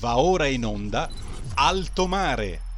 Va ora in onda Alto Mare.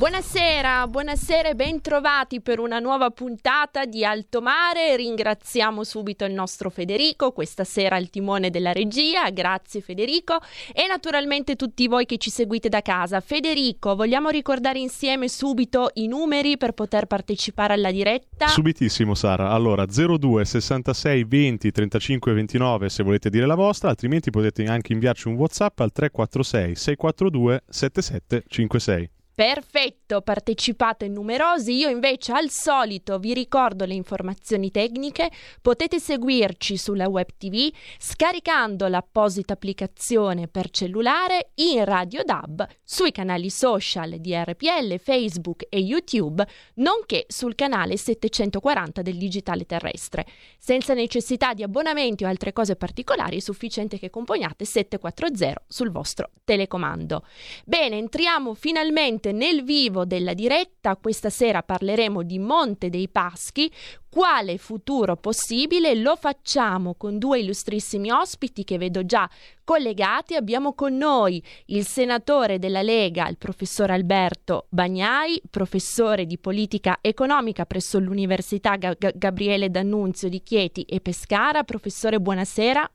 Buonasera, buonasera e bentrovati per una nuova puntata di Alto Mare. Ringraziamo subito il nostro Federico, questa sera al timone della regia. Grazie Federico e naturalmente tutti voi che ci seguite da casa. Federico, vogliamo ricordare insieme subito i numeri per poter partecipare alla diretta? Subitissimo Sara. Allora 02 66 20 35 29 se volete dire la vostra, altrimenti potete anche inviarci un WhatsApp al 346 642 7756. Perfetto, partecipate numerosi. Io invece al solito vi ricordo le informazioni tecniche. Potete seguirci sulla web TV scaricando l'apposita applicazione per cellulare in Radio DAB sui canali social di RPL, Facebook e YouTube, nonché sul canale 740 del digitale terrestre. Senza necessità di abbonamenti o altre cose particolari, è sufficiente che componiate 740 sul vostro telecomando. Bene, entriamo finalmente nel vivo della diretta. Questa sera parleremo di Monte dei Paschi. Quale futuro possibile? Lo facciamo con due illustrissimi ospiti che vedo già collegati. Abbiamo con noi il senatore della Lega, il professor Alberto Bagnai, professore di politica economica presso l'Università G- Gabriele D'Annunzio di Chieti e Pescara. Professore, buonasera.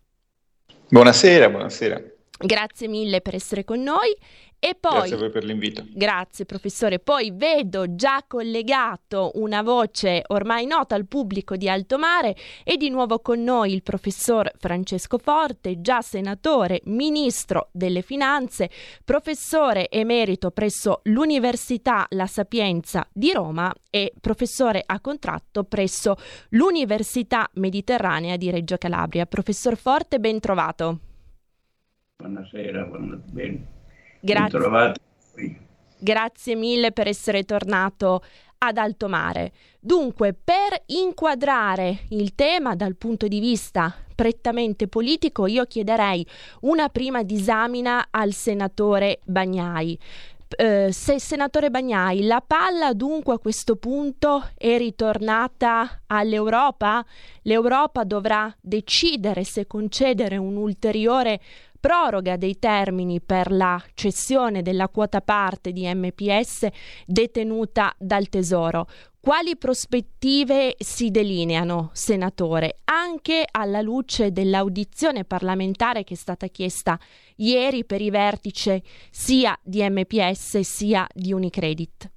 Buonasera, buonasera. Grazie mille per essere con noi. E poi, grazie a voi per l'invito. Grazie professore. Poi vedo già collegato una voce ormai nota al pubblico di Alto Mare e di nuovo con noi il professor Francesco Forte, già senatore, ministro delle finanze, professore emerito presso l'Università La Sapienza di Roma e professore a contratto presso l'Università Mediterranea di Reggio Calabria. Professor Forte, ben trovato. Buonasera, buonasera. Grazie. Grazie mille per essere tornato ad alto mare. Dunque, per inquadrare il tema dal punto di vista prettamente politico, io chiederei una prima disamina al senatore Bagnai. Uh, se senatore Bagnai, la palla dunque a questo punto è ritornata all'Europa? L'Europa dovrà decidere se concedere un ulteriore proroga dei termini per la cessione della quota parte di MPS detenuta dal Tesoro. Quali prospettive si delineano, senatore, anche alla luce dell'audizione parlamentare che è stata chiesta ieri per i vertici sia di MPS sia di Unicredit?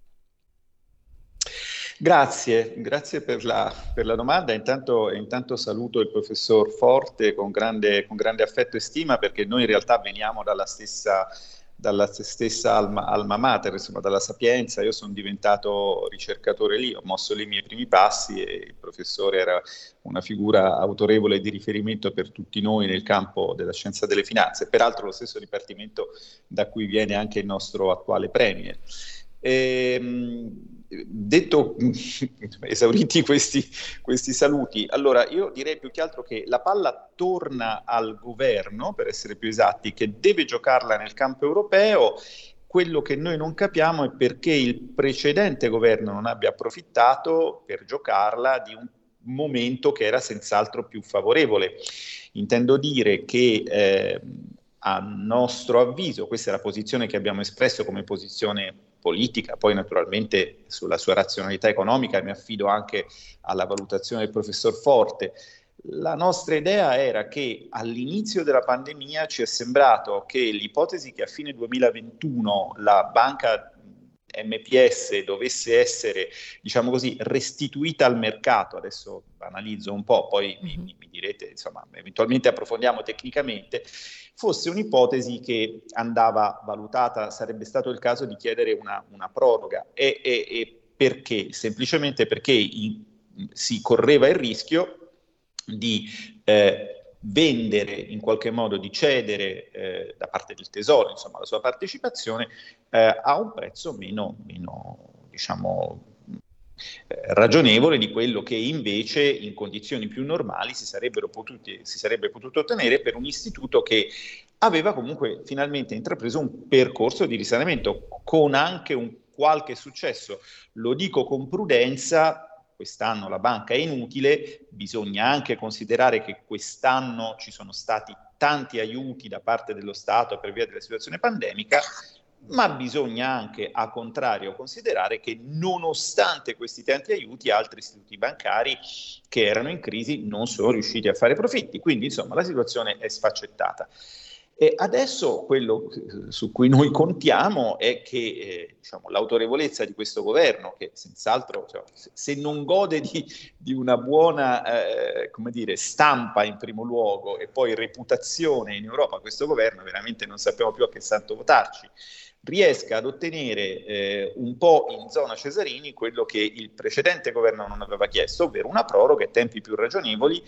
Grazie, grazie per la, per la domanda. Intanto, intanto, saluto il professor Forte con grande, con grande, affetto e stima perché noi in realtà veniamo dalla stessa, dalla stessa alma, alma, mater, insomma, dalla Sapienza. Io sono diventato ricercatore lì, ho mosso lì i miei primi passi e il professore era una figura autorevole di riferimento per tutti noi nel campo della scienza delle finanze, peraltro lo stesso dipartimento da cui viene anche il nostro attuale premier. E, ehm, detto esauriti questi, questi, saluti, allora io direi più che altro che la palla torna al governo, per essere più esatti, che deve giocarla nel campo europeo. Quello che noi non capiamo è perché il precedente governo non abbia approfittato per giocarla di un momento che era senz'altro più favorevole. Intendo dire che eh, a nostro avviso, questa è la posizione che abbiamo espresso come posizione politica, poi naturalmente sulla sua razionalità economica mi affido anche alla valutazione del professor Forte. La nostra idea era che all'inizio della pandemia ci è sembrato che l'ipotesi che a fine 2021 la banca MPS dovesse essere, diciamo così, restituita al mercato, adesso analizzo un po', poi mi, mhm. mi direte, insomma, eventualmente approfondiamo tecnicamente, fosse un'ipotesi che andava valutata, sarebbe stato il caso di chiedere una, una proroga. E, e, e, perché? Semplicemente perché in, si correva il rischio di eh, vendere in qualche modo, di cedere eh, da parte del Tesoro, insomma, la sua partecipazione eh, a un prezzo meno, meno diciamo, eh, ragionevole di quello che invece in condizioni più normali si, potuti, si sarebbe potuto ottenere per un istituto che aveva comunque finalmente intrapreso un percorso di risanamento con anche un qualche successo. Lo dico con prudenza quest'anno la banca è inutile, bisogna anche considerare che quest'anno ci sono stati tanti aiuti da parte dello Stato per via della situazione pandemica, ma bisogna anche, a contrario, considerare che nonostante questi tanti aiuti, altri istituti bancari che erano in crisi non sono riusciti a fare profitti. Quindi, insomma, la situazione è sfaccettata. E adesso quello su cui noi contiamo è che eh, diciamo, l'autorevolezza di questo governo, che senz'altro cioè, se non gode di, di una buona eh, dire, stampa in primo luogo e poi reputazione in Europa, questo governo veramente non sappiamo più a che santo votarci riesca ad ottenere eh, un po' in zona Cesarini quello che il precedente governo non aveva chiesto, ovvero una proroga e tempi più ragionevoli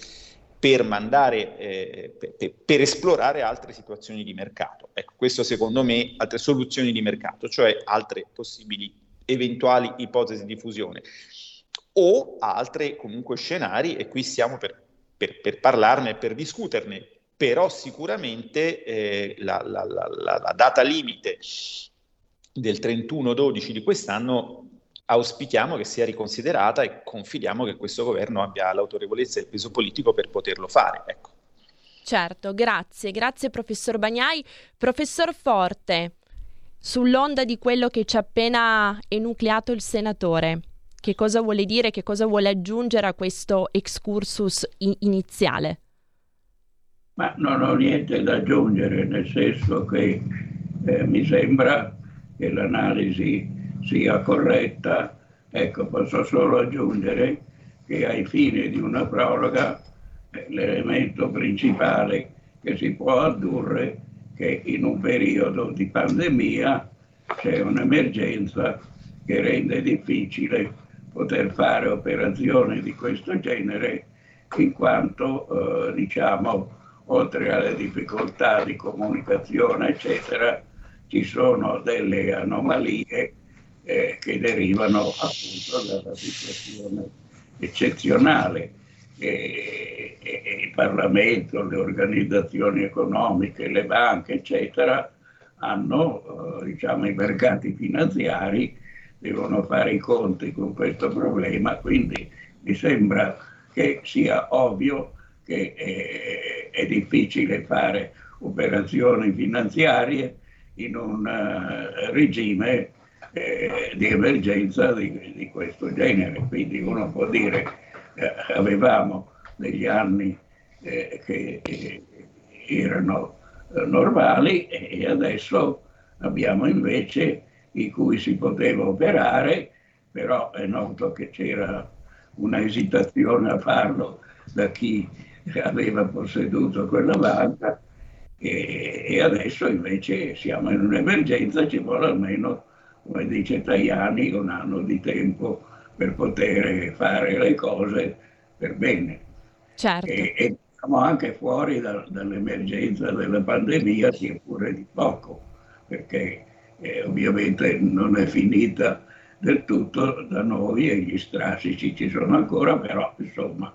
per mandare, eh, per, per, esplorare altre situazioni di mercato. Ecco, questo secondo me, altre soluzioni di mercato, cioè altre possibili eventuali ipotesi di fusione o altre comunque scenari e qui siamo per, per, per parlarne per discuterne però sicuramente eh, la, la, la, la, data limite del 31-12 di quest'anno auspichiamo che sia riconsiderata e confidiamo che questo governo abbia l'autorevolezza e il peso politico per poterlo fare. Ecco. Certo, grazie, grazie professor Bagnai. Professor Forte, sull'onda di quello che ci ha appena enucleato il senatore, che cosa vuole dire, che cosa vuole aggiungere a questo excursus in- iniziale? Ma non ho niente da aggiungere, nel senso che eh, mi sembra che l'analisi sia corretta. Ecco, posso solo aggiungere che ai fini di una proroga eh, l'elemento principale che si può addurre che in un periodo di pandemia c'è un'emergenza che rende difficile poter fare operazioni di questo genere in quanto eh, diciamo oltre alle difficoltà di comunicazione, eccetera, ci sono delle anomalie eh, che derivano appunto dalla situazione eccezionale. E, e, il Parlamento, le organizzazioni economiche, le banche, eccetera, hanno, eh, diciamo, i mercati finanziari devono fare i conti con questo problema, quindi mi sembra che sia ovvio che eh, è difficile fare operazioni finanziarie in un uh, regime eh, di emergenza di, di, questo genere. Quindi uno può dire eh, avevamo degli anni eh, che erano eh, normali e adesso abbiamo invece in cui si poteva operare, però è noto che c'era una esitazione a farlo da chi aveva posseduto quella banca e, adesso invece siamo in un'emergenza, ci vuole almeno, come dice Tajani, un anno di tempo per poter fare le cose per bene. Certo. E, e siamo anche fuori da, dall'emergenza della pandemia, sia pure di poco, perché eh, ovviamente non è finita del tutto da noi e gli strascici ci sono ancora, però insomma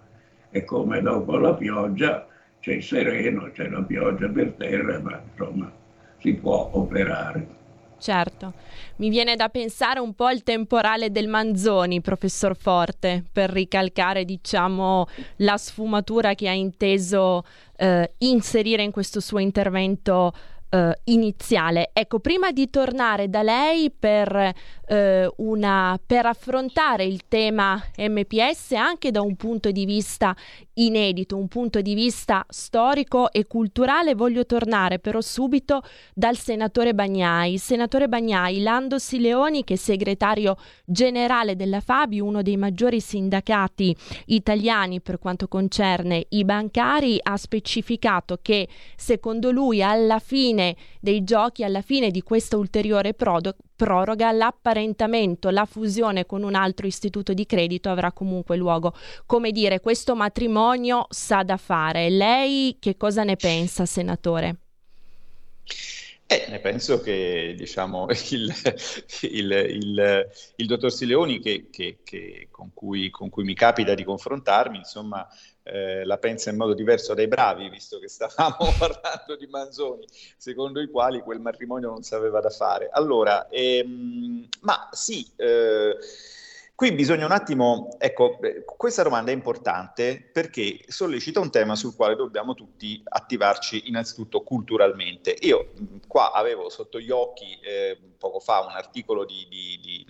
è come dopo la pioggia c'è il sereno, c'è la pioggia per terra, ma insomma si può operare. Certo, mi viene da pensare un po' al temporale del Manzoni, professor Forte, per ricalcare, diciamo, la sfumatura che ha inteso eh, inserire in questo suo intervento eh, iniziale. Ecco, prima di tornare da lei per, eh, una, per affrontare il tema MPS anche da un punto di vista inedito, un punto di vista storico e culturale, voglio tornare però subito dal senatore Bagnai. Senatore Bagnai, Lando Sileoni, che è segretario generale della Fabi, uno dei maggiori sindacati italiani per quanto concerne i bancari, ha specificato che secondo lui alla fine dei giochi, alla fine di questa ulteriore prodo- proroga, l'apparentamento, la fusione con un altro istituto di credito avrà comunque luogo. Come dire, questo matrimonio sa da fare. Lei che cosa ne pensa, senatore? Eh, ne penso che diciamo, il, il, il, il, dottor Sileoni, che, che, che, con, cui, con, cui, mi capita di confrontarmi, insomma, eh, la pensa in modo diverso dai bravi, visto che stavamo parlando di Manzoni, secondo i quali quel matrimonio non sapeva da fare. Allora, ehm, ma sì. Eh, Qui bisogna un attimo, ecco, questa domanda è importante perché sollecita un tema sul quale dobbiamo tutti attivarci innanzitutto culturalmente. Io qua avevo sotto gli occhi eh, poco fa un articolo di, di, di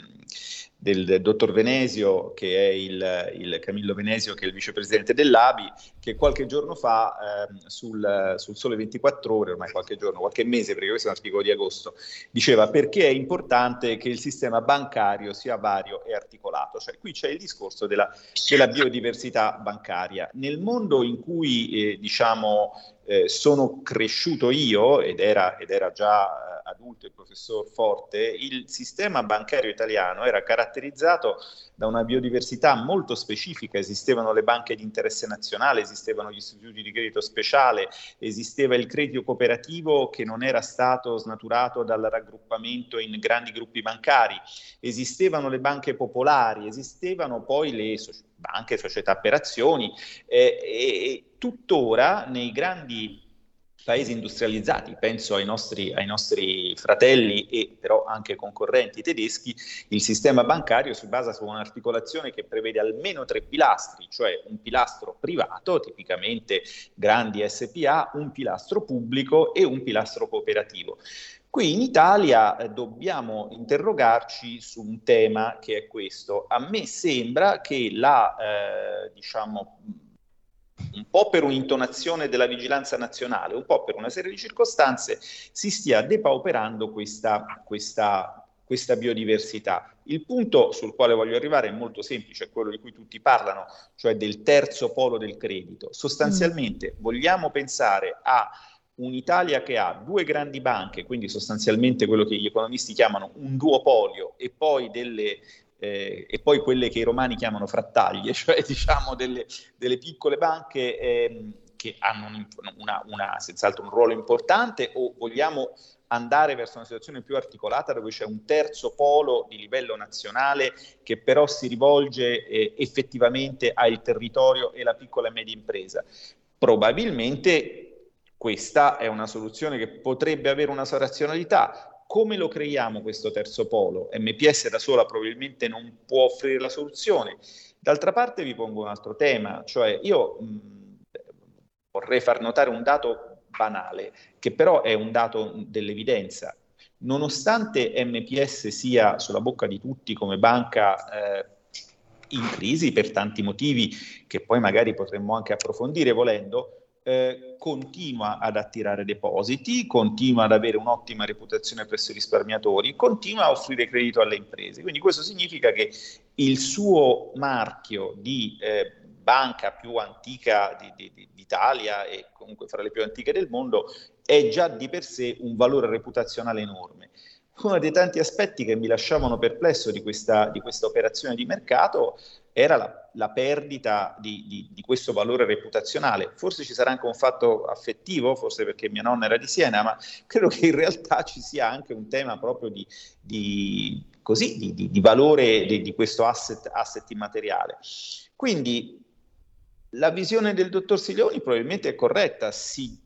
del dottor Venesio, che è il, il, Camillo Venesio, che è il vicepresidente dell'ABI, che qualche giorno fa eh, sul, sul, Sole 24 Ore, ormai qualche giorno, qualche mese, perché questo è un articolo di agosto, diceva perché è importante che il sistema bancario sia vario e articolato. Cioè, qui c'è il discorso della, della biodiversità bancaria. Nel mondo in cui eh, diciamo, eh, sono cresciuto io, ed era, ed era già adulto il professor Forte, il sistema bancario italiano era caratterizzato da una biodiversità molto specifica, esistevano le banche di interesse nazionale, esistevano gli istituti di credito speciale, esisteva il credito cooperativo che non era stato snaturato dal raggruppamento in grandi gruppi bancari, esistevano le banche popolari, esistevano poi le banche, società per azioni eh, e tuttora nei grandi paesi industrializzati, penso ai nostri, ai nostri, fratelli e però anche concorrenti tedeschi, il sistema bancario si basa su un'articolazione che prevede almeno tre pilastri, cioè un pilastro privato, tipicamente grandi SPA, un pilastro pubblico e un pilastro cooperativo. Qui in Italia eh, dobbiamo interrogarci su un tema che è questo. A me sembra che la, eh, diciamo, un po' per un'intonazione della vigilanza nazionale, un po' per una serie di circostanze, si stia depauperando questa, questa, questa biodiversità. Il punto sul quale voglio arrivare è molto semplice, è quello di cui tutti parlano, cioè del terzo polo del credito. Sostanzialmente mm. vogliamo pensare a un'Italia che ha due grandi banche, quindi sostanzialmente quello che gli economisti chiamano un duopolio, e poi delle eh, e poi quelle che i romani chiamano frattaglie, cioè diciamo delle, delle piccole banche eh, che hanno un, una, una, senz'altro un ruolo importante o vogliamo andare verso una situazione più articolata dove c'è un terzo polo di livello nazionale che però si rivolge eh, effettivamente al territorio e alla piccola e media impresa. Probabilmente questa è una soluzione che potrebbe avere una sua razionalità, come lo creiamo questo terzo polo? MPS da sola probabilmente non può offrire la soluzione. D'altra parte vi pongo un altro tema, cioè io mh, vorrei far notare un dato banale, che però è un dato dell'evidenza. Nonostante MPS sia sulla bocca di tutti come banca eh, in crisi per tanti motivi che poi magari potremmo anche approfondire volendo, eh, continua ad attirare depositi, continua ad avere un'ottima reputazione presso i risparmiatori, continua a offrire credito alle imprese. Quindi questo significa che il suo marchio di eh, banca più antica di, di, di, d'Italia e comunque fra le più antiche del mondo è già di per sé un valore reputazionale enorme. Uno dei tanti aspetti che mi lasciavano perplesso di questa, di questa operazione di mercato era la, la perdita di, di, di, questo valore reputazionale. Forse ci sarà anche un fatto affettivo, forse perché mia nonna era di Siena, ma credo che in realtà ci sia anche un tema proprio di, così, di, valore di, questo asset, asset immateriale. Quindi la visione del dottor Siglioni probabilmente è corretta, si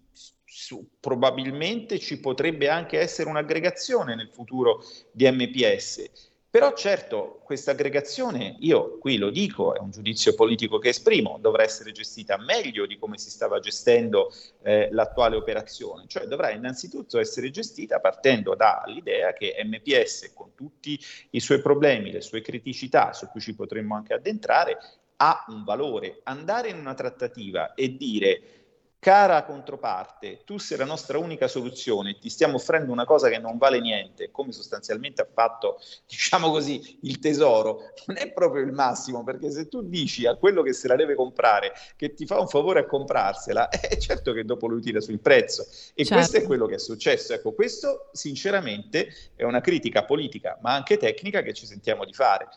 su, probabilmente ci potrebbe anche essere un'aggregazione nel futuro di MPS però certo questa aggregazione, io qui lo dico, è un giudizio politico che esprimo, dovrà essere gestita meglio di come si stava gestendo eh, l'attuale operazione, cioè dovrà innanzitutto essere gestita partendo dall'idea che MPS con tutti i suoi problemi, le sue criticità, su cui ci potremmo anche addentrare, ha un valore. Andare in una trattativa e dire cara controparte, tu sei la nostra unica soluzione, ti stiamo offrendo una cosa che non vale niente, come sostanzialmente ha fatto, diciamo così, il tesoro, non è proprio il massimo, perché se tu dici a quello che se la deve comprare che ti fa un favore a comprarsela, è certo che dopo lui tira sul prezzo. E certo. questo è quello che è successo. Ecco, questo sinceramente è una critica politica, ma anche tecnica che ci sentiamo di fare.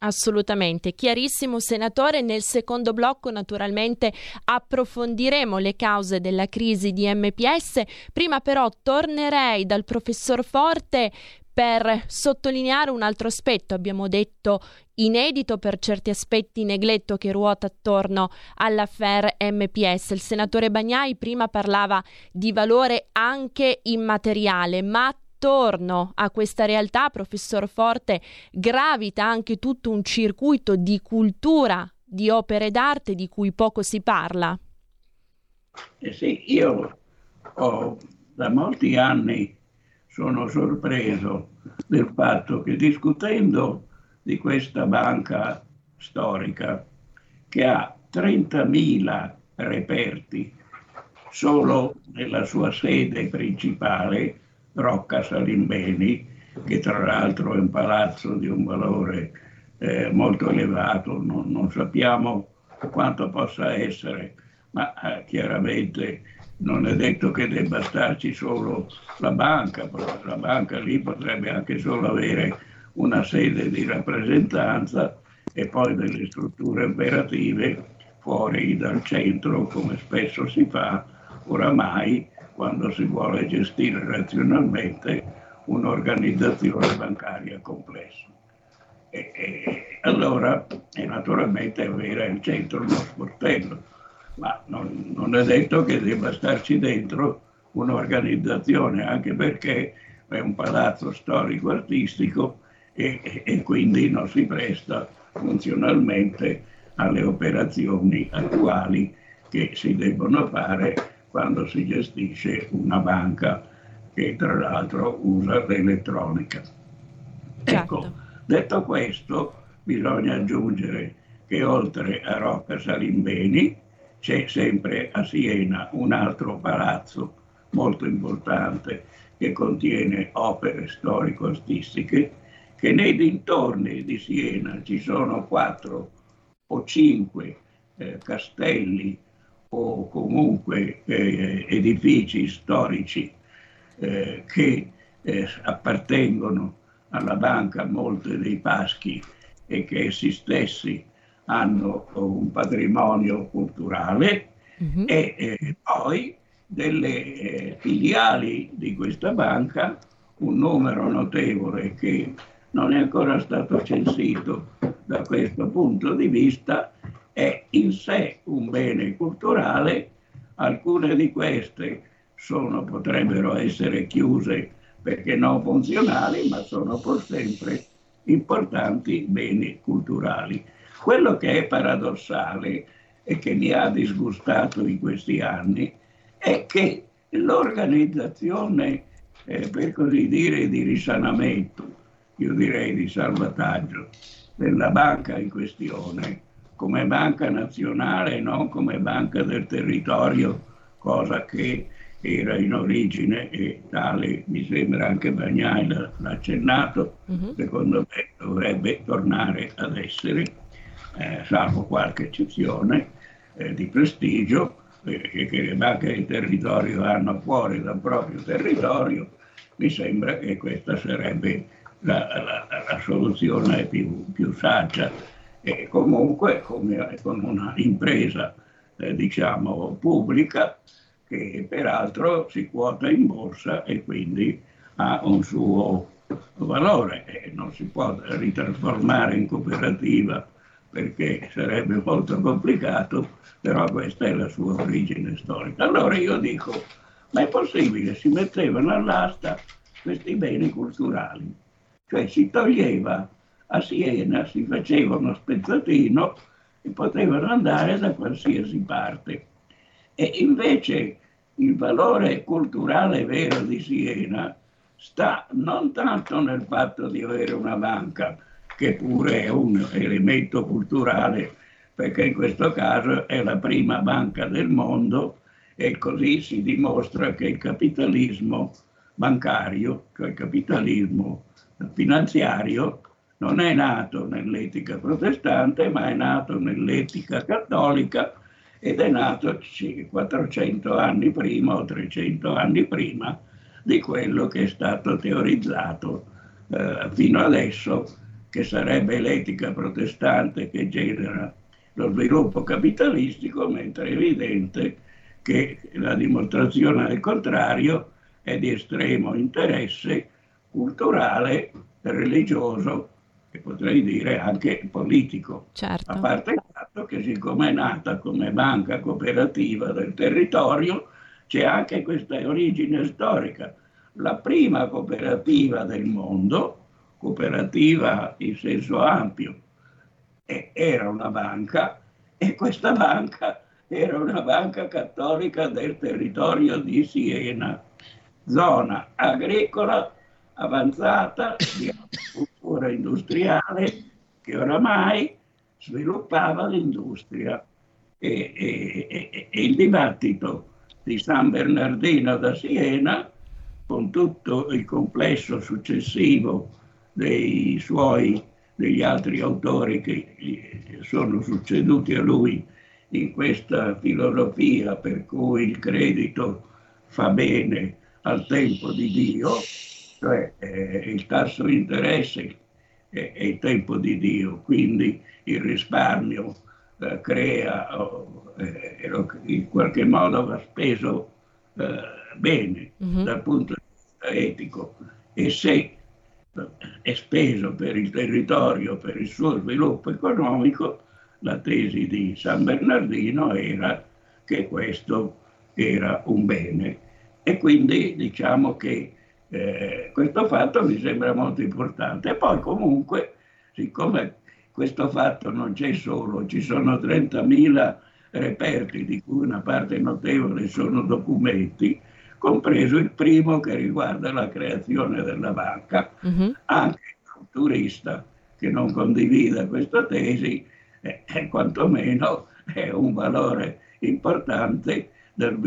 Assolutamente, chiarissimo senatore. Nel secondo blocco naturalmente approfondiremo le cause della crisi di MPS. Prima però tornerei dal professor Forte per sottolineare un altro aspetto, abbiamo detto inedito per certi aspetti negletto che ruota attorno all'affair MPS. Il senatore Bagnai prima parlava di valore anche immateriale, ma attorno a questa realtà, professor Forte, gravita anche tutto un circuito di cultura, di opere d'arte di cui poco si parla. Eh sì, io ho, da molti anni sono sorpreso del fatto che discutendo di questa banca storica che ha 30.000 reperti solo nella sua sede principale, Rocca Salimbeni, che tra l'altro è un palazzo di un valore eh, molto elevato, non, non, sappiamo quanto possa essere, ma eh, chiaramente non è detto che debba starci solo la banca, la banca lì potrebbe anche solo avere una sede di rappresentanza e poi delle strutture operative fuori dal centro, come spesso si fa oramai quando si vuole gestire razionalmente un'organizzazione bancaria complessa. E, e allora, e naturalmente avere al centro uno sportello, ma non, non, è detto che debba starci dentro un'organizzazione, anche perché è un palazzo storico-artistico e, e quindi non si presta funzionalmente alle operazioni attuali che si debbono fare quando si gestisce una banca che tra l'altro usa l'elettronica. Certo. Ecco, detto questo, bisogna aggiungere che oltre a Rocca Salimbeni c'è sempre a Siena un altro palazzo molto importante che contiene opere storico-artistiche, che nei dintorni di Siena ci sono quattro o cinque eh, castelli o comunque eh, edifici storici eh, che eh, appartengono alla banca Monte dei Paschi e che essi stessi hanno un patrimonio culturale mm-hmm. e eh, poi delle eh, filiali di questa banca, un numero notevole che non è ancora stato censito da questo punto di vista, è in sé un bene culturale, alcune di queste sono, potrebbero essere chiuse perché non funzionali, ma sono pur sempre importanti beni culturali. Quello che è paradossale e che mi ha disgustato in questi anni è che l'organizzazione, eh, per così dire, di risanamento, io direi di salvataggio, della banca in questione, come banca nazionale, non come banca del territorio, cosa che era in origine e tale mi sembra anche Bagnai l'ha accennato, uh-huh. secondo me dovrebbe tornare ad essere, eh, salvo qualche eccezione eh, di prestigio, eh, che le banche di territorio hanno fuori dal proprio territorio, mi sembra che questa sarebbe la, la, la soluzione più, più, saggia. E comunque come, con una impresa eh, diciamo pubblica che peraltro si quota in borsa e quindi ha un suo valore e non si può ritrasformare in cooperativa perché sarebbe molto complicato, però questa è la sua origine storica. Allora io dico, ma è possibile, si mettevano all'asta questi beni culturali, cioè si toglieva a Siena, si faceva uno spezzatino e potevano andare da qualsiasi parte. E invece il valore culturale vero di Siena sta non tanto nel fatto di avere una banca, che pure è un elemento culturale, perché in questo caso è la prima banca del mondo e così si dimostra che il capitalismo bancario, cioè il capitalismo finanziario, non è nato nell'etica protestante, ma è nato nell'etica cattolica ed è nato 400 anni prima o 300 anni prima di quello che è stato teorizzato eh, fino adesso, che sarebbe l'etica protestante che genera lo sviluppo capitalistico, mentre è evidente che la dimostrazione del contrario è di estremo interesse culturale, religioso e potrei dire anche politico. Certo. A parte il fatto che siccome è nata come banca cooperativa del territorio, c'è anche questa origine storica. la prima cooperativa del mondo, cooperativa in senso ampio, era una banca e questa banca era una banca cattolica del territorio di Siena, zona agricola avanzata di agricoltura industriale che oramai sviluppava l'industria e, e, e, il dibattito di San Bernardino da Siena con tutto il complesso successivo dei suoi degli altri autori che sono succeduti a lui in questa filosofia per cui il credito fa bene al tempo di Dio, cioè eh, il tasso di interesse è, è, il tempo di Dio, quindi il risparmio eh, crea, oh, eh, in qualche modo va speso eh, bene mm-hmm. dal punto di vista etico e se è speso per il territorio, per il suo sviluppo economico, la tesi di San Bernardino era che questo era un bene. E quindi diciamo che eh, questo fatto mi sembra molto importante. E poi comunque, siccome questo fatto non c'è solo, ci sono 30.000 reperti, di cui una parte notevole sono documenti, compreso il primo che riguarda la creazione della banca. Uh-huh. Anche un turista che non condivida questa tesi eh, quantomeno è un valore importante per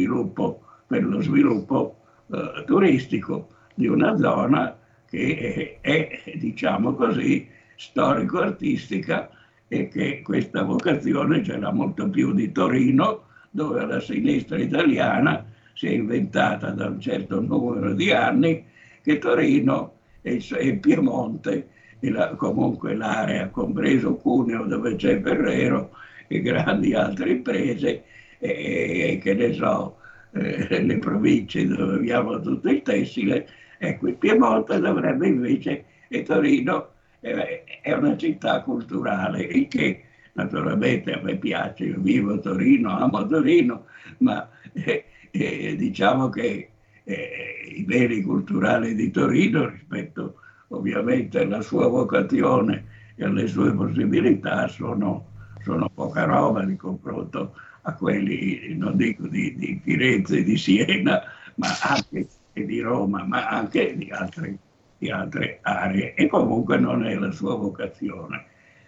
lo sviluppo eh, turistico di una zona che è, è, diciamo così, storico-artistica e che questa vocazione ce l'ha molto più di Torino, dove la sinistra italiana si è inventata da un certo numero di anni che Torino e Piemonte e la, comunque l'area, compreso Cuneo dove c'è Ferrero e grandi altre imprese, e, e che ne so, eh, le province dove abbiamo tutto il tessile, ecco il Piemonte dovrebbe invece, e Torino è, è una città culturale, il che naturalmente a me piace, io vivo Torino, amo Torino, ma eh, eh, diciamo che eh, i beni culturali di Torino rispetto ovviamente la sua vocazione e le sue possibilità sono, sono poca roba di confronto a quelli, non dico di, di Firenze, di Siena, ma anche di Roma, ma anche di altre, di altre aree. E comunque non è la sua vocazione.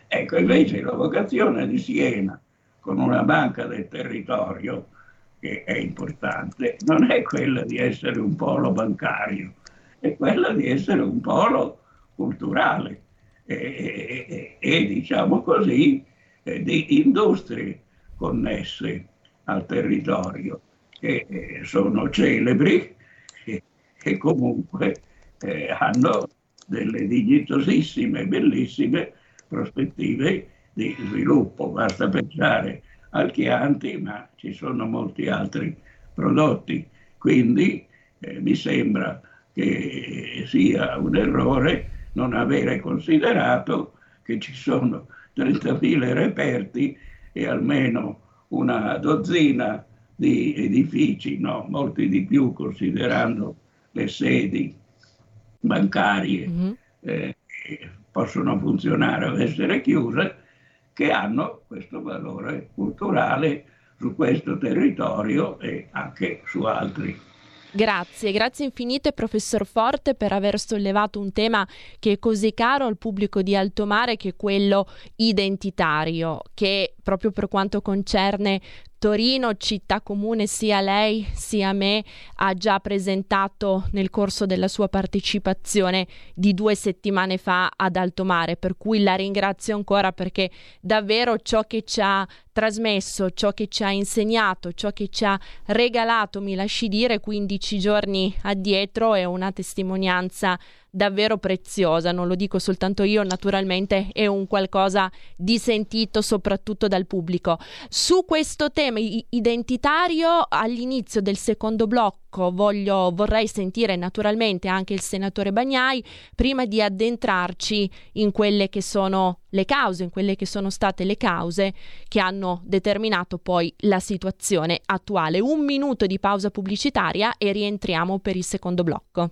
Ecco, invece la vocazione di Siena, con una banca del territorio, che è importante, non è quella di essere un polo bancario, è quella di essere un polo culturale e, e, e diciamo così, eh, di industrie connesse al territorio che eh, sono celebri e, e comunque eh, hanno delle dignitosissime, bellissime prospettive di sviluppo. Basta pensare al Chianti, ma ci sono molti altri prodotti. Quindi eh, mi sembra che sia un errore non avere considerato che ci sono 30.000 reperti e almeno una dozzina di edifici, no, molti di più considerando le sedi bancarie mm-hmm. eh, che possono funzionare o essere chiuse, che hanno questo valore culturale su questo territorio e anche su altri Grazie, grazie infinite professor Forte per aver sollevato un tema che è così caro al pubblico di Alto Mare che è quello identitario, che proprio per quanto concerne Torino, città comune, sia lei sia me ha già presentato nel corso della sua partecipazione di due settimane fa ad Alto Mare, per cui la ringrazio ancora perché davvero ciò che ci ha trasmesso, ciò che ci ha insegnato, ciò che ci ha regalato, mi lasci dire, 15 giorni addietro è una testimonianza davvero preziosa, non lo dico soltanto io, naturalmente è un qualcosa di sentito soprattutto dal pubblico. Su questo tema identitario, all'inizio del secondo blocco voglio, vorrei sentire naturalmente anche il senatore Bagnai prima di addentrarci in quelle che sono le cause, in quelle che sono state le cause che hanno determinato poi la situazione attuale. Un minuto di pausa pubblicitaria e rientriamo per il secondo blocco.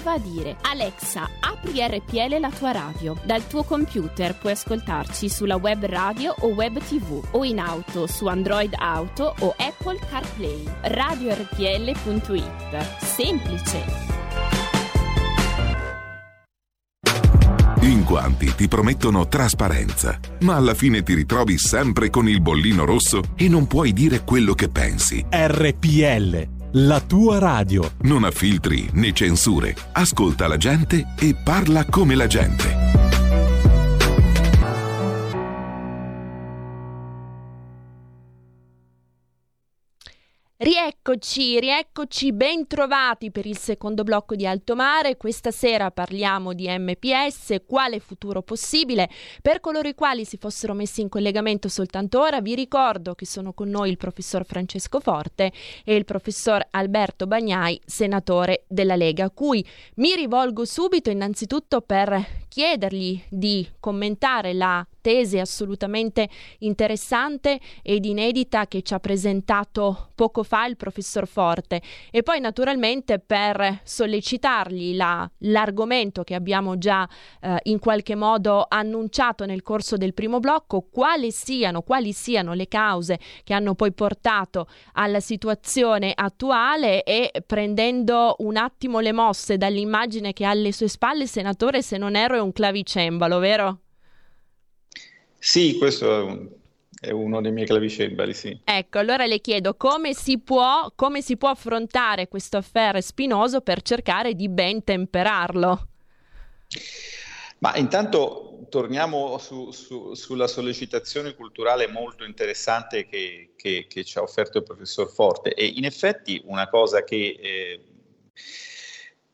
a dire Alexa, apri RPL la tua radio. Dal tuo computer puoi ascoltarci sulla web radio o web tv o in auto su Android Auto o Apple CarPlay. RadioRPL.it. Semplice. In quanti ti promettono trasparenza, ma alla fine ti ritrovi sempre con il bollino rosso e non puoi dire quello che pensi. RPL la tua radio. Non ha filtri né censure. Ascolta la gente e parla come la gente. Rieccoci, rieccoci, ben trovati per il secondo blocco di Alto Mare. Questa sera parliamo di MPS, quale futuro possibile. Per coloro i quali si fossero messi in collegamento soltanto ora, vi ricordo che sono con noi il professor Francesco Forte e il professor Alberto Bagnai, senatore della Lega, a cui mi rivolgo subito innanzitutto per chiedergli di commentare la tesi assolutamente interessante ed inedita che ci ha presentato poco fa il professor Forte e poi naturalmente per sollecitargli la, l'argomento che abbiamo già eh, in qualche modo annunciato nel corso del primo blocco, quali siano, quali siano le cause che hanno poi portato alla situazione attuale e prendendo un attimo le mosse dall'immagine che ha alle sue spalle, senatore, se non ero è un clavicembalo, vero? Sì, questo è, un, è uno dei miei clavicembali, sì. Ecco, allora le chiedo come si può, come si può affrontare questo affare spinoso per cercare di ben temperarlo? Ma intanto torniamo su, su, sulla sollecitazione culturale molto interessante che, che, che, ci ha offerto il professor Forte e in effetti una cosa che eh,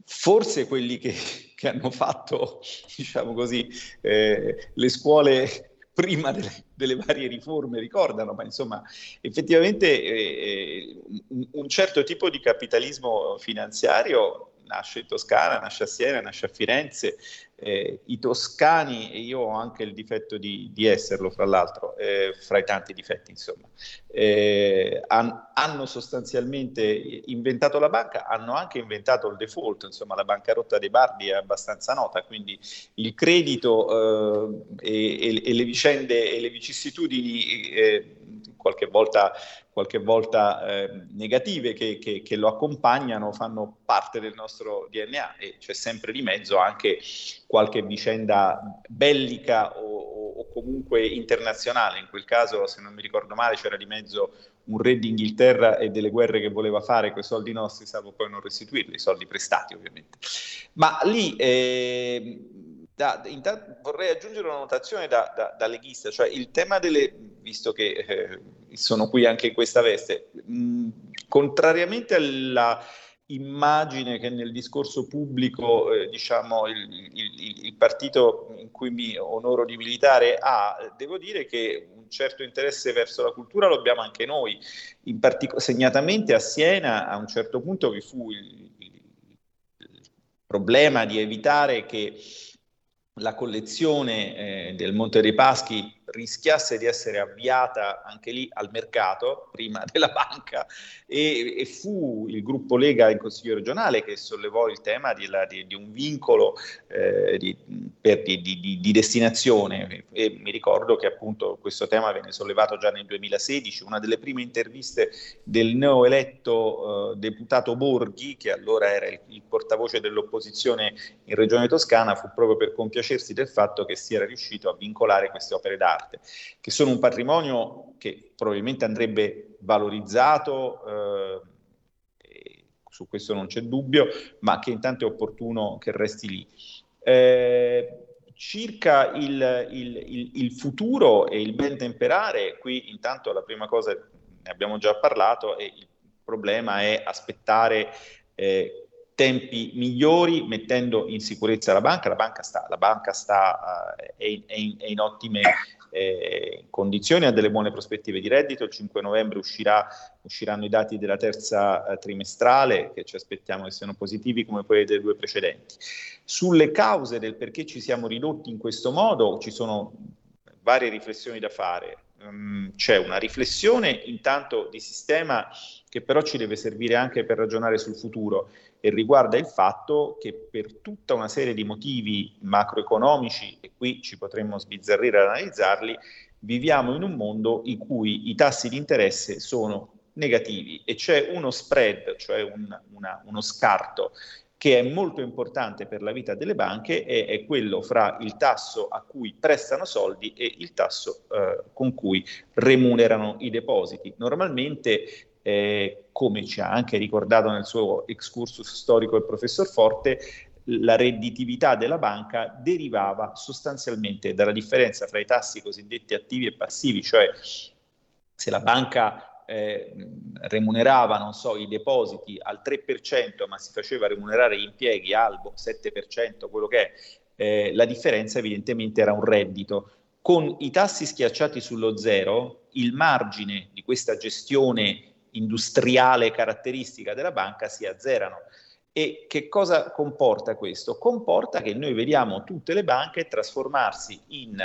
forse quelli che, che, hanno fatto, diciamo così, eh, le scuole prima delle, delle, varie riforme ricordano, ma insomma effettivamente eh, un, un certo tipo di capitalismo finanziario nasce in Toscana, nasce a Siena, nasce a Firenze. Eh, I toscani, e io ho anche il difetto di, di esserlo, fra l'altro, eh, fra i tanti difetti, insomma, eh, han, hanno sostanzialmente inventato la banca, hanno anche inventato il default, insomma, la bancarotta dei Bardi è abbastanza nota, quindi il credito eh, e, e, le vicende e le vicissitudini eh, qualche volta qualche volta eh, negative che, che, che, lo accompagnano fanno parte del nostro DNA e c'è sempre di mezzo anche qualche vicenda bellica o, o, comunque internazionale. In quel caso, se non mi ricordo male, c'era di mezzo un re d'Inghilterra e delle guerre che voleva fare con i soldi nostri, salvo poi non restituirli, i soldi prestati ovviamente. Ma lì eh, da, intanto vorrei aggiungere una notazione da, da, da, leghista, cioè il tema delle, visto che eh, sono qui anche in questa veste, mh, contrariamente alla immagine che nel discorso pubblico, eh, diciamo, il, il, il, partito in cui mi onoro di militare ha, devo dire che un certo interesse verso la cultura lo abbiamo anche noi, in partic- segnatamente a Siena a un certo punto vi fu il, il problema di evitare che la collezione eh, del Monte dei Paschi rischiasse di essere avviata anche lì al mercato prima della banca e, e fu il gruppo Lega in Consiglio regionale che sollevò il tema di, la, di, di un vincolo eh, di, per, di, destinazione. E mi ricordo che appunto questo tema venne sollevato già nel 2016, una delle prime interviste del neoeletto eh, deputato Borghi che allora era il, il portavoce dell'opposizione in Regione Toscana fu proprio per compiacersi del fatto che si era riuscito a vincolare queste opere d'arte, che sono un patrimonio che probabilmente andrebbe valorizzato, eh, su questo non c'è dubbio, ma che intanto è opportuno che resti lì. Eh, circa il, il, il, il, futuro e il ben temperare, qui intanto la prima cosa ne abbiamo già parlato e il problema è aspettare eh, tempi migliori mettendo in sicurezza la banca. La banca sta, la banca sta uh, è, è, in, è, in, ottime eh, condizioni, ha delle buone prospettive di reddito. Il 5 novembre uscirà, usciranno i dati della terza uh, trimestrale che ci aspettiamo che siano positivi come quelli delle due precedenti. Sulle cause del perché ci siamo ridotti in questo modo ci sono varie riflessioni da fare. Um, c'è una riflessione intanto di sistema che però ci deve servire anche per ragionare sul futuro e riguarda il fatto che per tutta una serie di motivi macroeconomici, e qui ci potremmo sbizzarrire ad analizzarli, viviamo in un mondo in cui i tassi di interesse sono negativi e c'è uno spread, cioè un, una, uno scarto che è molto importante per la vita delle banche e è quello fra il tasso a cui prestano soldi e il tasso eh, con cui remunerano i depositi. Normalmente eh, come ci ha anche ricordato nel suo excursus storico il professor Forte, la redditività della banca derivava sostanzialmente dalla differenza fra i tassi cosiddetti attivi e passivi, cioè se la banca eh, remunerava, non so, i depositi al 3%, ma si faceva remunerare gli impieghi albo 7%, quello che è, eh, la differenza evidentemente era un reddito. Con i tassi schiacciati sullo zero, il margine di questa gestione industriale caratteristica della banca si azzerano. E che cosa comporta questo? Comporta che noi vediamo tutte le banche trasformarsi in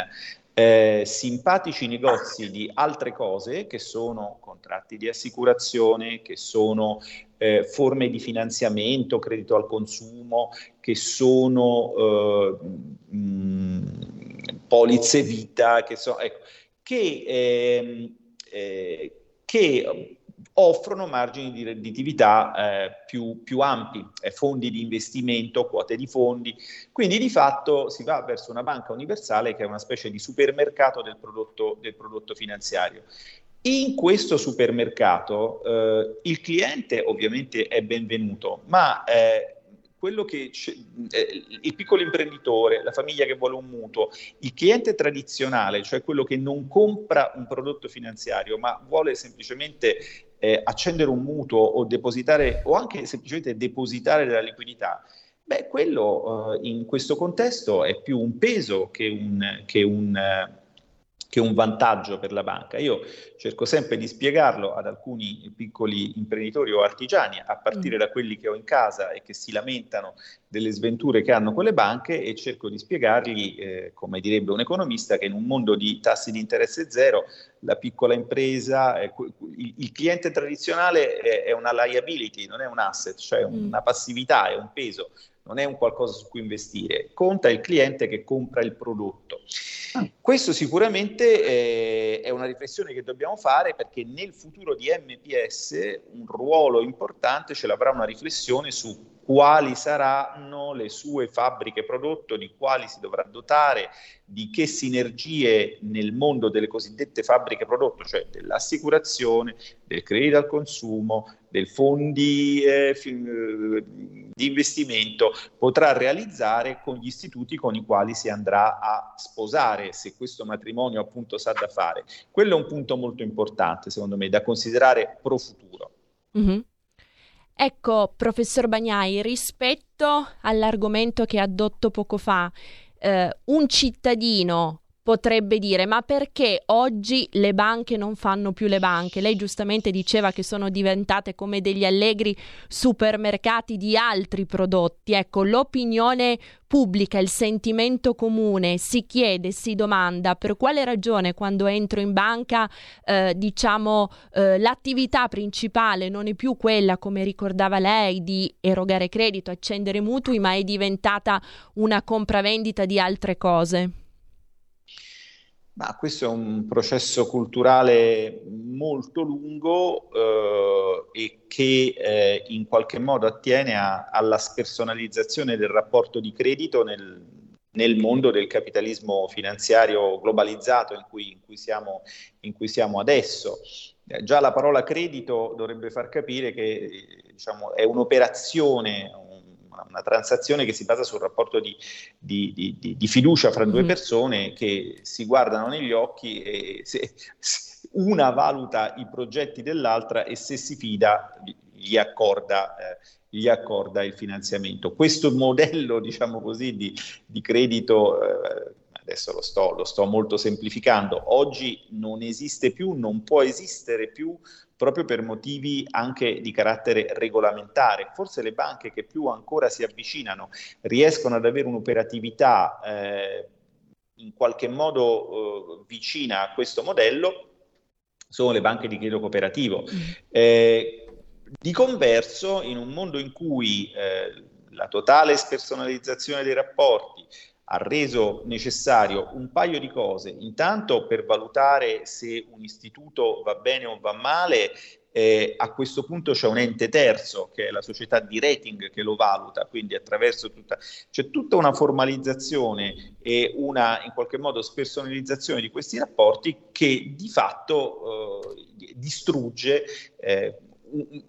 eh, simpatici negozi di altre cose che sono contratti di assicurazione, che sono eh, forme di finanziamento, credito al consumo, che sono eh, mh, polizze vita, che, so, ecco, che, ehm, eh, che offrono margini di redditività eh, più, più, ampi, eh, fondi di investimento, quote di fondi. Quindi di fatto si va verso una banca universale che è una specie di supermercato del prodotto, del prodotto finanziario. In questo supermercato eh, il cliente ovviamente è benvenuto, ma eh, quello che eh, il piccolo imprenditore, la famiglia che vuole un mutuo, il cliente tradizionale, cioè quello che non compra un prodotto finanziario, ma vuole semplicemente eh, accendere un mutuo o depositare o anche semplicemente depositare della liquidità, beh, quello eh, in questo contesto è più un peso che un, che un che un vantaggio per la banca. Io cerco sempre di spiegarlo ad alcuni piccoli imprenditori o artigiani, a partire mm. da quelli che ho in casa e che si lamentano delle sventure che hanno con le banche e cerco di spiegargli, eh, come direbbe un economista, che in un mondo di tassi di interesse zero la piccola impresa, eh, il, cliente tradizionale è, è, una liability, non è un asset, cioè mm. una passività, è un peso non è un qualcosa su cui investire, conta il cliente che compra il prodotto. Ah. Questo sicuramente eh, è una riflessione che dobbiamo fare perché nel futuro di MPS un ruolo importante ce l'avrà una riflessione su quali saranno le sue fabbriche prodotto, di quali si dovrà dotare, di che sinergie nel mondo delle cosiddette fabbriche prodotto, cioè dell'assicurazione, del credito al consumo, del fondi eh, di investimento, potrà realizzare con gli istituti con i quali si andrà a sposare, se questo matrimonio appunto sa da fare. Quello è un punto molto importante, secondo me, da considerare pro futuro. Mm-hmm. Ecco, professor Bagnai, rispetto all'argomento che ha addotto poco fa, eh, un cittadino potrebbe dire ma perché oggi le banche non fanno più le banche? Lei giustamente diceva che sono diventate come degli allegri supermercati di altri prodotti. Ecco, l'opinione pubblica, il sentimento comune si chiede, si domanda per quale ragione quando entro in banca eh, diciamo eh, l'attività principale non è più quella come ricordava lei di erogare credito, accendere mutui, ma è diventata una compravendita di altre cose. Ma questo è un processo culturale molto lungo eh, e che eh, in qualche modo attiene a, alla spersonalizzazione del rapporto di credito nel, nel mondo del capitalismo finanziario globalizzato in cui, in cui, siamo, in cui siamo, adesso. Eh, già la parola credito dovrebbe far capire che diciamo, è un'operazione, una transazione che si basa sul rapporto di, di, di, di fiducia fra due mm-hmm. persone che si guardano negli occhi e se, se una valuta i progetti dell'altra e se si fida gli accorda, eh, gli accorda il finanziamento. Questo modello, diciamo così, di, di credito eh, adesso lo sto, lo sto, molto semplificando, oggi non esiste più, non può esistere più proprio per motivi anche di carattere regolamentare. Forse le banche che più ancora si avvicinano riescono ad avere un'operatività eh, in qualche modo eh, vicina a questo modello sono le banche di credito cooperativo. Mm. Eh, di converso, in un mondo in cui eh, la totale spersonalizzazione dei rapporti, ha reso necessario un paio di cose. Intanto per valutare se un istituto va bene o va male, eh, a questo punto c'è un ente terzo che è la società di rating che lo valuta, quindi attraverso tutta, c'è tutta una formalizzazione e una in qualche modo spersonalizzazione di questi rapporti che di fatto eh, distrugge eh, il,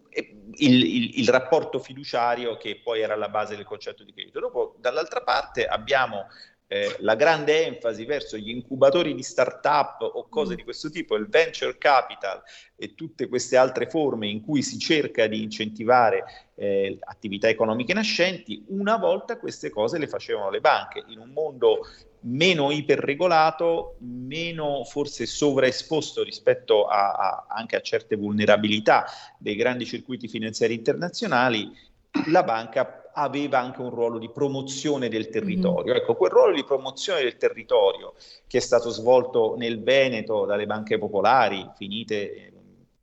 il, il, rapporto fiduciario che poi era alla base del concetto di credito. Dopo, dall'altra parte, abbiamo eh, la grande enfasi verso gli incubatori di start-up o cose mm. di questo tipo, il venture capital e tutte queste altre forme in cui si cerca di incentivare eh, attività economiche nascenti, una volta queste cose le facevano le banche. In un mondo meno iperregolato, meno forse sovraesposto rispetto a, a, anche a certe vulnerabilità dei grandi circuiti finanziari internazionali, la banca aveva anche un ruolo di promozione del territorio. Mm. Ecco, quel ruolo di promozione del territorio che è stato svolto nel Veneto dalle banche popolari, finite eh,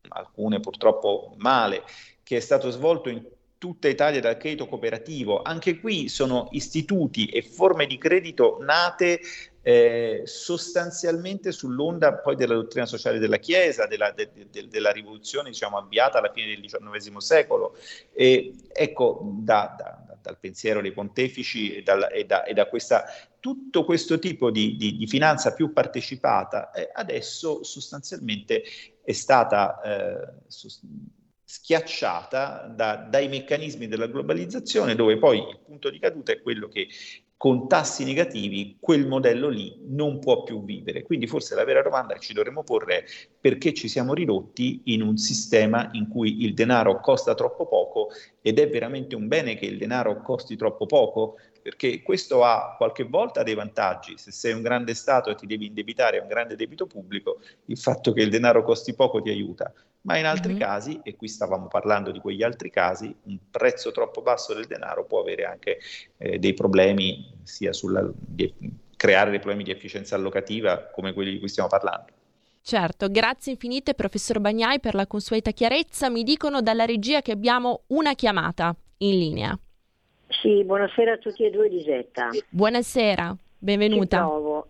alcune purtroppo male, che è stato svolto in tutta Italia dal credito cooperativo. Anche qui sono istituti e forme di credito nate eh, sostanzialmente sull'onda poi della dottrina sociale della Chiesa, della, de, de, della rivoluzione diciamo, avviata alla fine del XIX secolo. E, ecco, da, da, dal pensiero dei pontefici e, dal, e, da, e da, questa, tutto questo tipo di, di, di finanza più partecipata eh, adesso sostanzialmente è stata eh, sost- schiacciata da, dai meccanismi della globalizzazione, dove poi il punto di caduta è quello che con tassi negativi quel modello lì non può più vivere. Quindi forse la vera domanda che ci dovremmo porre è perché ci siamo ridotti in un sistema in cui il denaro costa troppo poco ed è veramente un bene che il denaro costi troppo poco? Perché questo ha qualche volta dei vantaggi. Se sei un grande Stato e ti devi indebitare a un grande debito pubblico, il fatto che il denaro costi poco ti aiuta ma in altri mm-hmm. casi, e qui stavamo parlando di quegli altri casi, un prezzo troppo basso del denaro può avere anche eh, dei problemi, sia sulla, di, creare dei problemi di efficienza allocativa come quelli di cui stiamo parlando. Certo, grazie infinite professor Bagnai per la consueta chiarezza. Mi dicono dalla regia che abbiamo una chiamata in linea. Sì, buonasera a tutti e due Lisetta. Buonasera, benvenuta.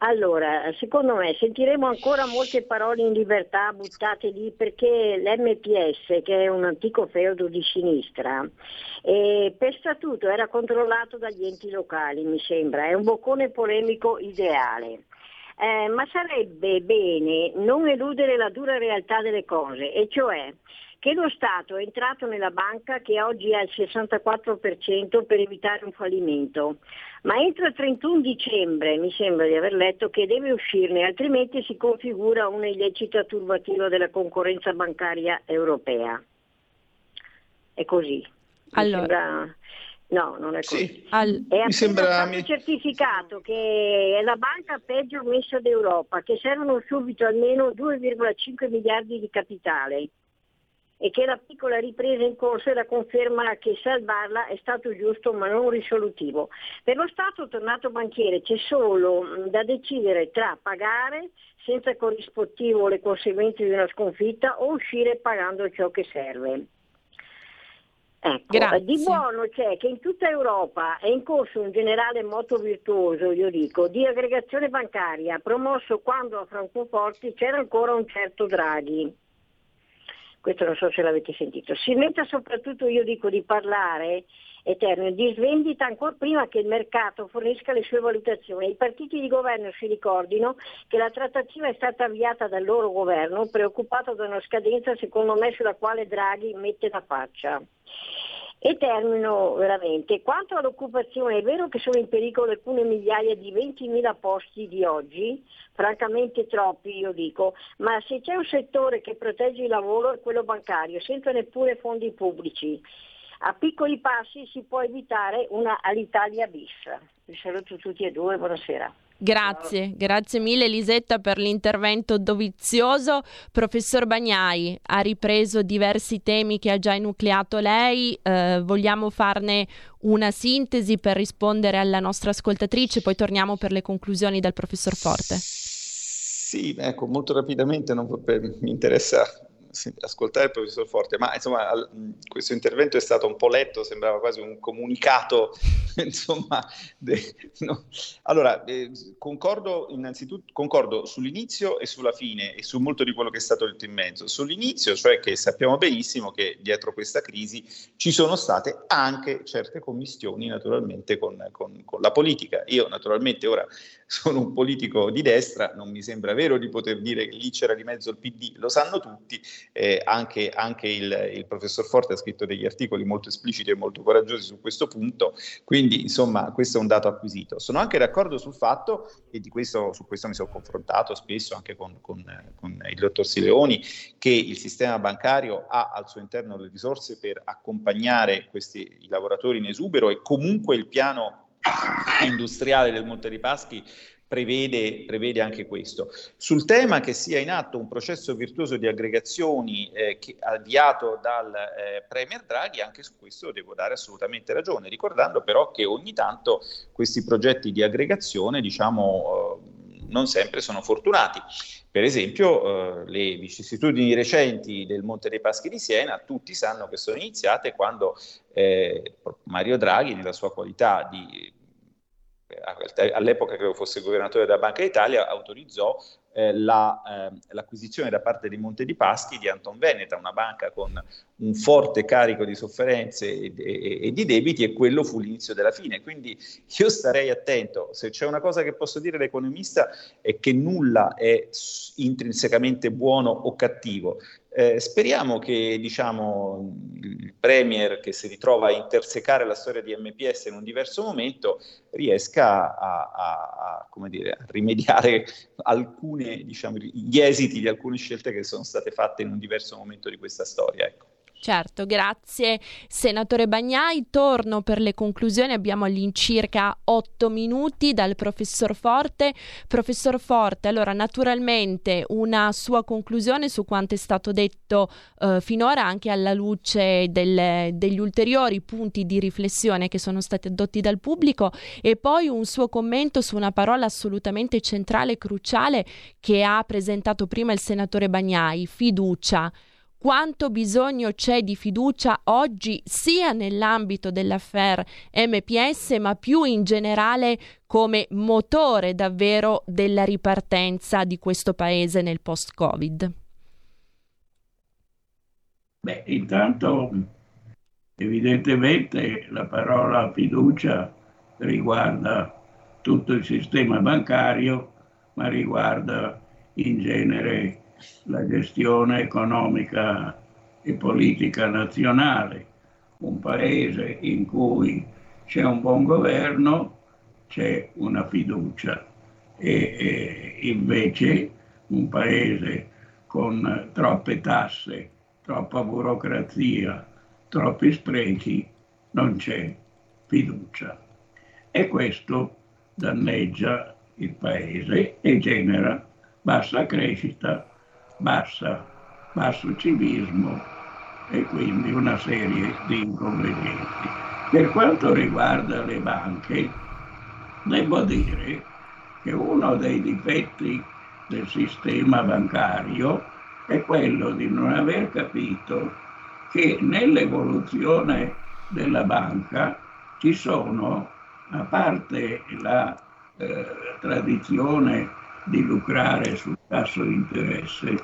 Allora, secondo me sentiremo ancora molte parole in libertà buttate lì perché l'MPS, che è un antico feudo di sinistra, per statuto era controllato dagli enti locali, mi sembra, è un boccone polemico ideale. Eh, ma sarebbe bene non eludere la dura realtà delle cose, e cioè che lo Stato è entrato nella banca che oggi ha il 64% per evitare un fallimento, ma entro il 31 dicembre mi sembra di aver letto che deve uscirne, altrimenti si configura una illecita turbativa della concorrenza bancaria europea. È così. Allora. No, non è così. Sì, Al... È appena sembra... stato certificato che è la banca peggio messa d'Europa, che servono subito almeno 2,5 miliardi di capitale e che la piccola ripresa in corso è la conferma che salvarla è stato giusto ma non risolutivo. Per lo Stato tornato banchiere c'è solo mm, da decidere tra pagare senza corrispettivo le conseguenze di una sconfitta o uscire pagando ciò che serve. Ecco, di buono c'è che in tutta Europa è in corso un generale moto virtuoso, io dico, di aggregazione bancaria, promosso quando a Francoforte c'era ancora un certo Draghi questo non so se l'avete sentito. Si metta soprattutto, io dico, di parlare eterno, di svendita ancora prima che il mercato fornisca le sue valutazioni. I partiti di governo si ricordino che la trattativa è stata avviata dal loro governo, preoccupato da una scadenza secondo me sulla quale Draghi mette la faccia. E termino veramente. Quanto all'occupazione, è vero che sono in pericolo alcune migliaia di 20.000 posti di oggi, francamente troppi io dico, ma se c'è un settore che protegge il lavoro è quello bancario, senza neppure fondi pubblici. A piccoli passi si può evitare una Alitalia bis. Vi saluto tutti e due, buonasera. Grazie, grazie mille Elisetta per l'intervento dovizioso. Professor Bagnai ha ripreso diversi temi che ha già enucleato lei, eh, vogliamo farne una sintesi per rispondere alla nostra ascoltatrice, poi torniamo per le conclusioni del professor Forte. Sì, ecco, molto rapidamente non, mi interessa ascoltare il professor Forte, ma insomma al, questo intervento è stato un po' letto, sembrava quasi un comunicato, insomma, de, no. allora eh, concordo innanzitutto concordo sull'inizio e sulla fine e su molto di quello che è stato detto in mezzo. Sull'inizio, cioè che sappiamo benissimo che dietro questa crisi ci sono state anche certe commistioni naturalmente con, con, con la politica. Io naturalmente ora sono un politico di destra, non mi sembra vero di poter dire che lì c'era di mezzo il PD, lo sanno tutti, eh, anche, anche il, il, professor Forte ha scritto degli articoli molto espliciti e molto coraggiosi su questo punto, quindi insomma questo è un dato acquisito. Sono anche d'accordo sul fatto, e di questo, su questo mi sono confrontato spesso anche con, con, con il dottor Sileoni, che il sistema bancario ha al suo interno le risorse per accompagnare questi, i lavoratori in esubero e comunque il piano industriale del Monte dei Paschi prevede, prevede, anche questo. Sul tema che sia in atto un processo virtuoso di aggregazioni eh, che, avviato dal eh, Premier Draghi, anche su questo devo dare assolutamente ragione, ricordando però che ogni tanto questi progetti di aggregazione, diciamo, eh, non sempre sono fortunati. Per esempio, eh, le vicissitudini recenti del Monte dei Paschi di Siena, tutti sanno che sono iniziate quando eh, Mario Draghi, nella sua qualità di all'epoca credo fosse governatore della Banca d'Italia, autorizzò eh, la, eh, l'acquisizione da parte di Monte di Paschi di Anton Veneta, una banca con un forte carico di sofferenze e, e, e, di debiti e quello fu l'inizio della fine. Quindi io starei attento, se c'è una cosa che posso dire da economista è che nulla è intrinsecamente buono o cattivo, eh, speriamo che diciamo, il Premier che si ritrova a intersecare la storia di MPS in un diverso momento riesca a, a, a, dire, a rimediare alcune, diciamo, gli esiti di alcune scelte che sono state fatte in un diverso momento di questa storia. Ecco. Certo, grazie senatore Bagnai. Torno per le conclusioni, abbiamo all'incirca otto minuti dal professor Forte. Professor Forte, allora naturalmente una sua conclusione su quanto è stato detto eh, finora anche alla luce del, degli ulteriori punti di riflessione che sono stati adotti dal pubblico e poi un suo commento su una parola assolutamente centrale e cruciale che ha presentato prima il senatore Bagnai, fiducia quanto bisogno c'è di fiducia oggi sia nell'ambito dell'affair MPS ma più in generale come motore davvero della ripartenza di questo paese nel post-Covid? Beh, intanto evidentemente la parola fiducia riguarda tutto il sistema bancario, ma riguarda in genere la gestione economica e politica nazionale. Un paese in cui c'è un buon governo, c'è una fiducia e, e invece un paese con troppe tasse, troppa burocrazia, troppi sprechi, non c'è fiducia. E questo danneggia il paese e genera bassa crescita, bassa, basso civismo e quindi una serie di inconvenienti. Per quanto riguarda le banche, devo dire che uno dei difetti del sistema bancario è quello di non aver capito che nell'evoluzione della banca ci sono, a parte la eh, tradizione di lucrare sul tasso di interesse,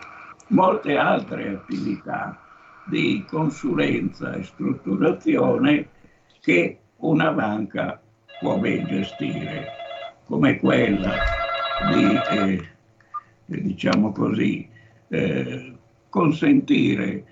molte altre attività di consulenza e strutturazione che una banca può ben gestire, come quella di, eh, diciamo così, eh, consentire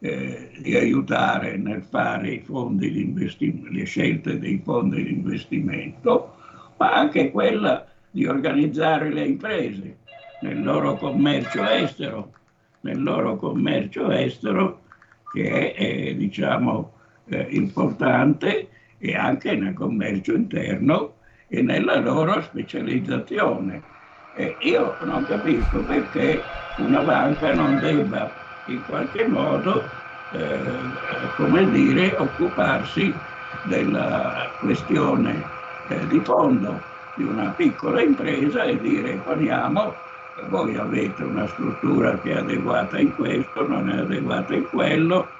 eh, di aiutare nel fare di le scelte dei fondi di investimento, ma anche quella di organizzare le imprese nel loro commercio estero, nel loro commercio estero che è, è diciamo, eh, importante e anche nel commercio interno e nella loro specializzazione. E io non capisco perché una banca non debba in qualche modo, eh, come dire, occuparsi della questione eh, di fondo di una piccola impresa e dire poniamo voi avete una struttura che è adeguata in questo, non è adeguata in quello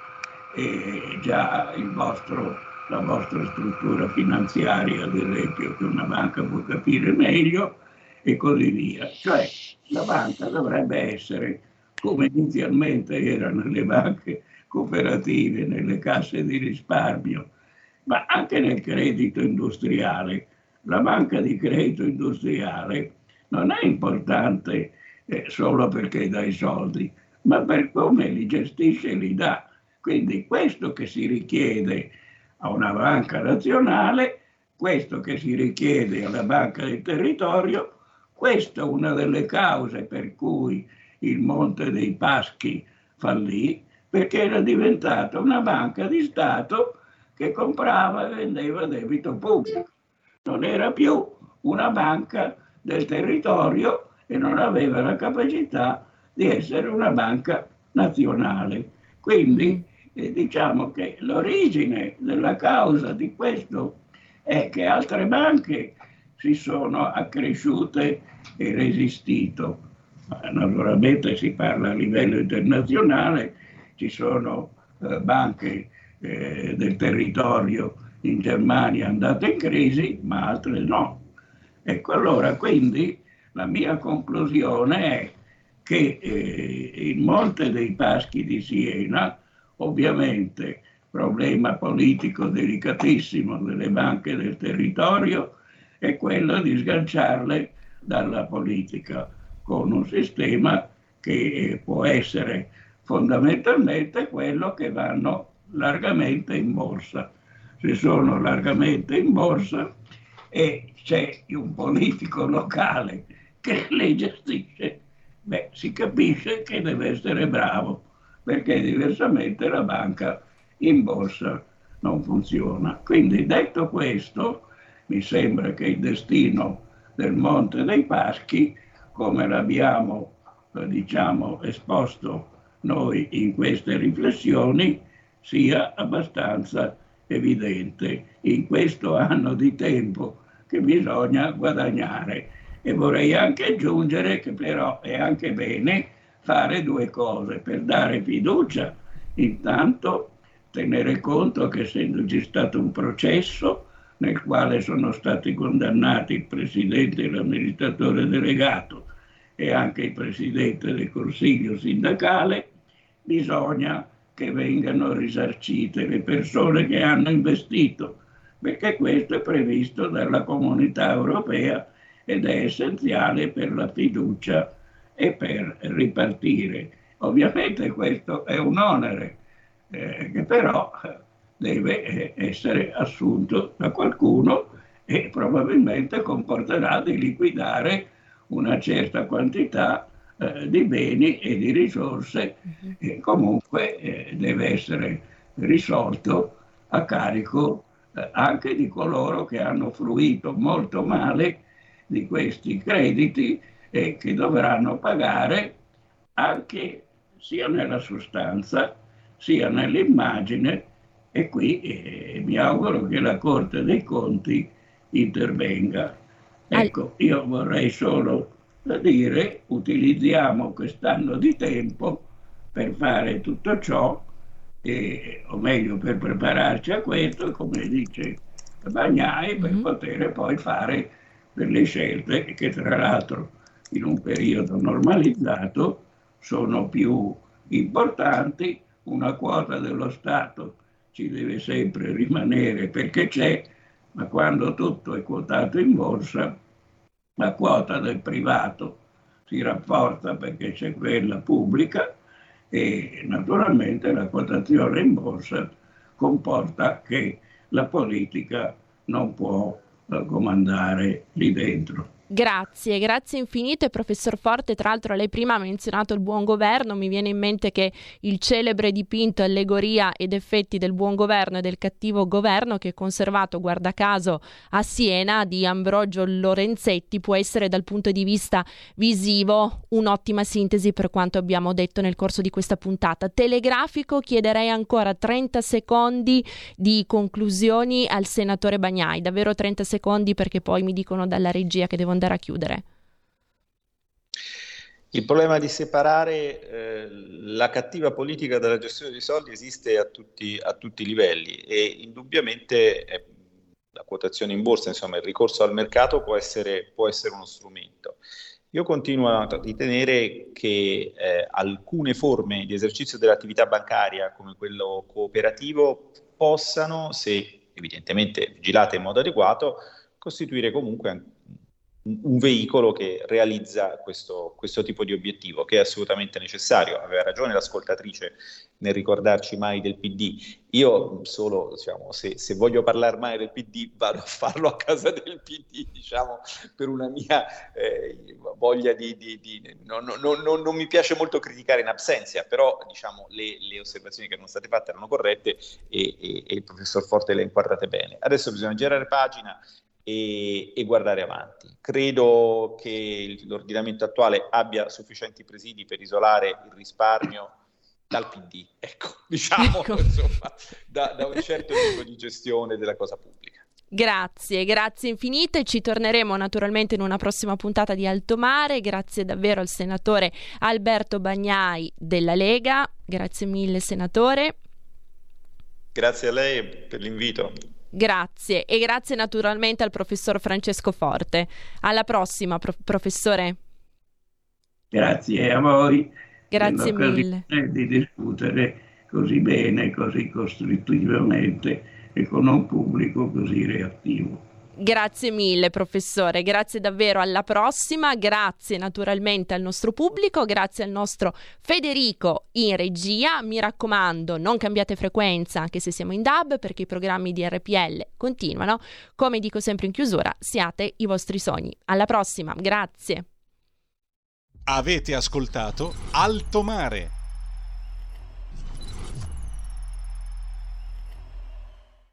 e già vostro, la vostra struttura finanziaria, ad esempio, che una banca può capire meglio e così via. Cioè la banca dovrebbe essere come inizialmente erano le banche cooperative, nelle casse di risparmio, ma anche nel credito industriale. La banca di credito industriale non è importante eh, solo perché dà i soldi, ma per come li gestisce e li dà. Quindi questo che si richiede a una banca nazionale, questo che si richiede alla banca del territorio, questa è una delle cause per cui il Monte dei Paschi fallì, perché era diventata una banca di Stato che comprava e vendeva debito pubblico. Non era più una banca del territorio e non aveva la capacità di essere una banca nazionale. Quindi eh, diciamo che l'origine della causa di questo è che altre banche si sono accresciute e resistito. Naturalmente si parla a livello internazionale, ci sono eh, banche eh, del territorio in Germania andate in crisi, ma altre no. Ecco, allora quindi la mia conclusione è che eh, il Monte dei Paschi di Siena, ovviamente problema politico delicatissimo delle banche del territorio, è quello di sganciarle dalla politica con un sistema che può essere fondamentalmente quello che vanno largamente in borsa. Se sono largamente in borsa e c'è un politico locale che le gestisce, beh, si capisce che deve essere bravo, perché diversamente la banca in borsa non funziona. Quindi detto questo, mi sembra che il destino del Monte dei Paschi, come l'abbiamo eh, diciamo, esposto noi in queste riflessioni, sia abbastanza evidente in questo anno di tempo che bisogna guadagnare. E vorrei anche aggiungere che però è anche bene fare due cose per dare fiducia. Intanto tenere conto che essendoci stato un processo nel quale sono stati condannati il presidente e l'amministratore delegato e anche il presidente del consiglio sindacale, bisogna che vengano risarcite le persone che hanno investito, perché questo è previsto dalla comunità europea ed è essenziale per la fiducia e per ripartire. Ovviamente questo è un onere eh, che però deve eh, essere assunto da qualcuno e probabilmente comporterà di liquidare una certa quantità eh, di beni e di risorse e comunque eh, deve essere risolto a carico eh, anche di coloro che hanno fruito molto male di questi crediti e che dovranno pagare anche sia nella sostanza sia nell'immagine e qui eh, mi auguro che la Corte dei Conti intervenga. Ecco, io vorrei solo dire utilizziamo quest'anno di tempo per fare tutto ciò, e, o meglio per prepararci a questo, come dice Bagnai, per mm-hmm. poter poi fare delle scelte che tra l'altro in un periodo normalizzato sono più importanti, una quota dello Stato ci deve sempre rimanere perché c'è, ma quando tutto è quotato in borsa, la quota del privato si rafforza perché c'è quella pubblica e naturalmente la quotazione in borsa comporta che la politica non può eh, comandare lì dentro. Grazie, grazie infinite professor Forte. Tra l'altro lei prima ha menzionato il buon governo, mi viene in mente che il celebre dipinto Allegoria ed effetti del buon governo e del cattivo governo che è conservato, guarda caso, a Siena di Ambrogio Lorenzetti può essere dal punto di vista visivo un'ottima sintesi per quanto abbiamo detto nel corso di questa puntata. Telegrafico, chiederei ancora 30 secondi di conclusioni al senatore Bagnai, davvero 30 secondi perché poi mi dicono dalla regia che devo andare a chiudere? Il problema di separare eh, la cattiva politica dalla gestione dei soldi esiste a tutti, a tutti i livelli e indubbiamente eh, la quotazione in borsa, insomma il ricorso al mercato può essere, può essere uno strumento. Io continuo a ritenere che eh, alcune forme di esercizio dell'attività bancaria, come quello cooperativo, possano, se evidentemente vigilate in modo adeguato, costituire comunque un veicolo che realizza questo, questo, tipo di obiettivo, che è assolutamente necessario. Aveva ragione l'ascoltatrice nel ricordarci mai del PD. Io solo, diciamo, se, se voglio parlare mai del PD, vado a farlo a casa del PD, diciamo, per una mia eh, voglia di... di, di no, no, no, non mi piace molto criticare in absenza, però diciamo, le, le, osservazioni che erano state fatte erano corrette e, e, e il professor Forte le ha inquadrate bene. Adesso bisogna girare pagina e, e, guardare avanti. Credo che l'ordinamento attuale abbia sufficienti presidi per isolare il risparmio dal PD, ecco, diciamo, ecco. Insomma, da, da un certo tipo di gestione della cosa pubblica. Grazie, grazie infinite. Ci torneremo naturalmente in una prossima puntata di Alto Mare. Grazie davvero al senatore Alberto Bagnai della Lega. Grazie mille, senatore. Grazie a lei per l'invito. Grazie e grazie naturalmente al professor Francesco Forte. Alla prossima, pro- professore. Grazie a voi. Grazie mille. Di discutere così bene, così costruttivamente e con un pubblico così reattivo. Grazie mille professore, grazie davvero, alla prossima, grazie naturalmente al nostro pubblico, grazie al nostro Federico in regia, mi raccomando non cambiate frequenza anche se siamo in DAB perché i programmi di RPL continuano, come dico sempre in chiusura, siate i vostri sogni. Alla prossima, grazie. Avete ascoltato Alto Mare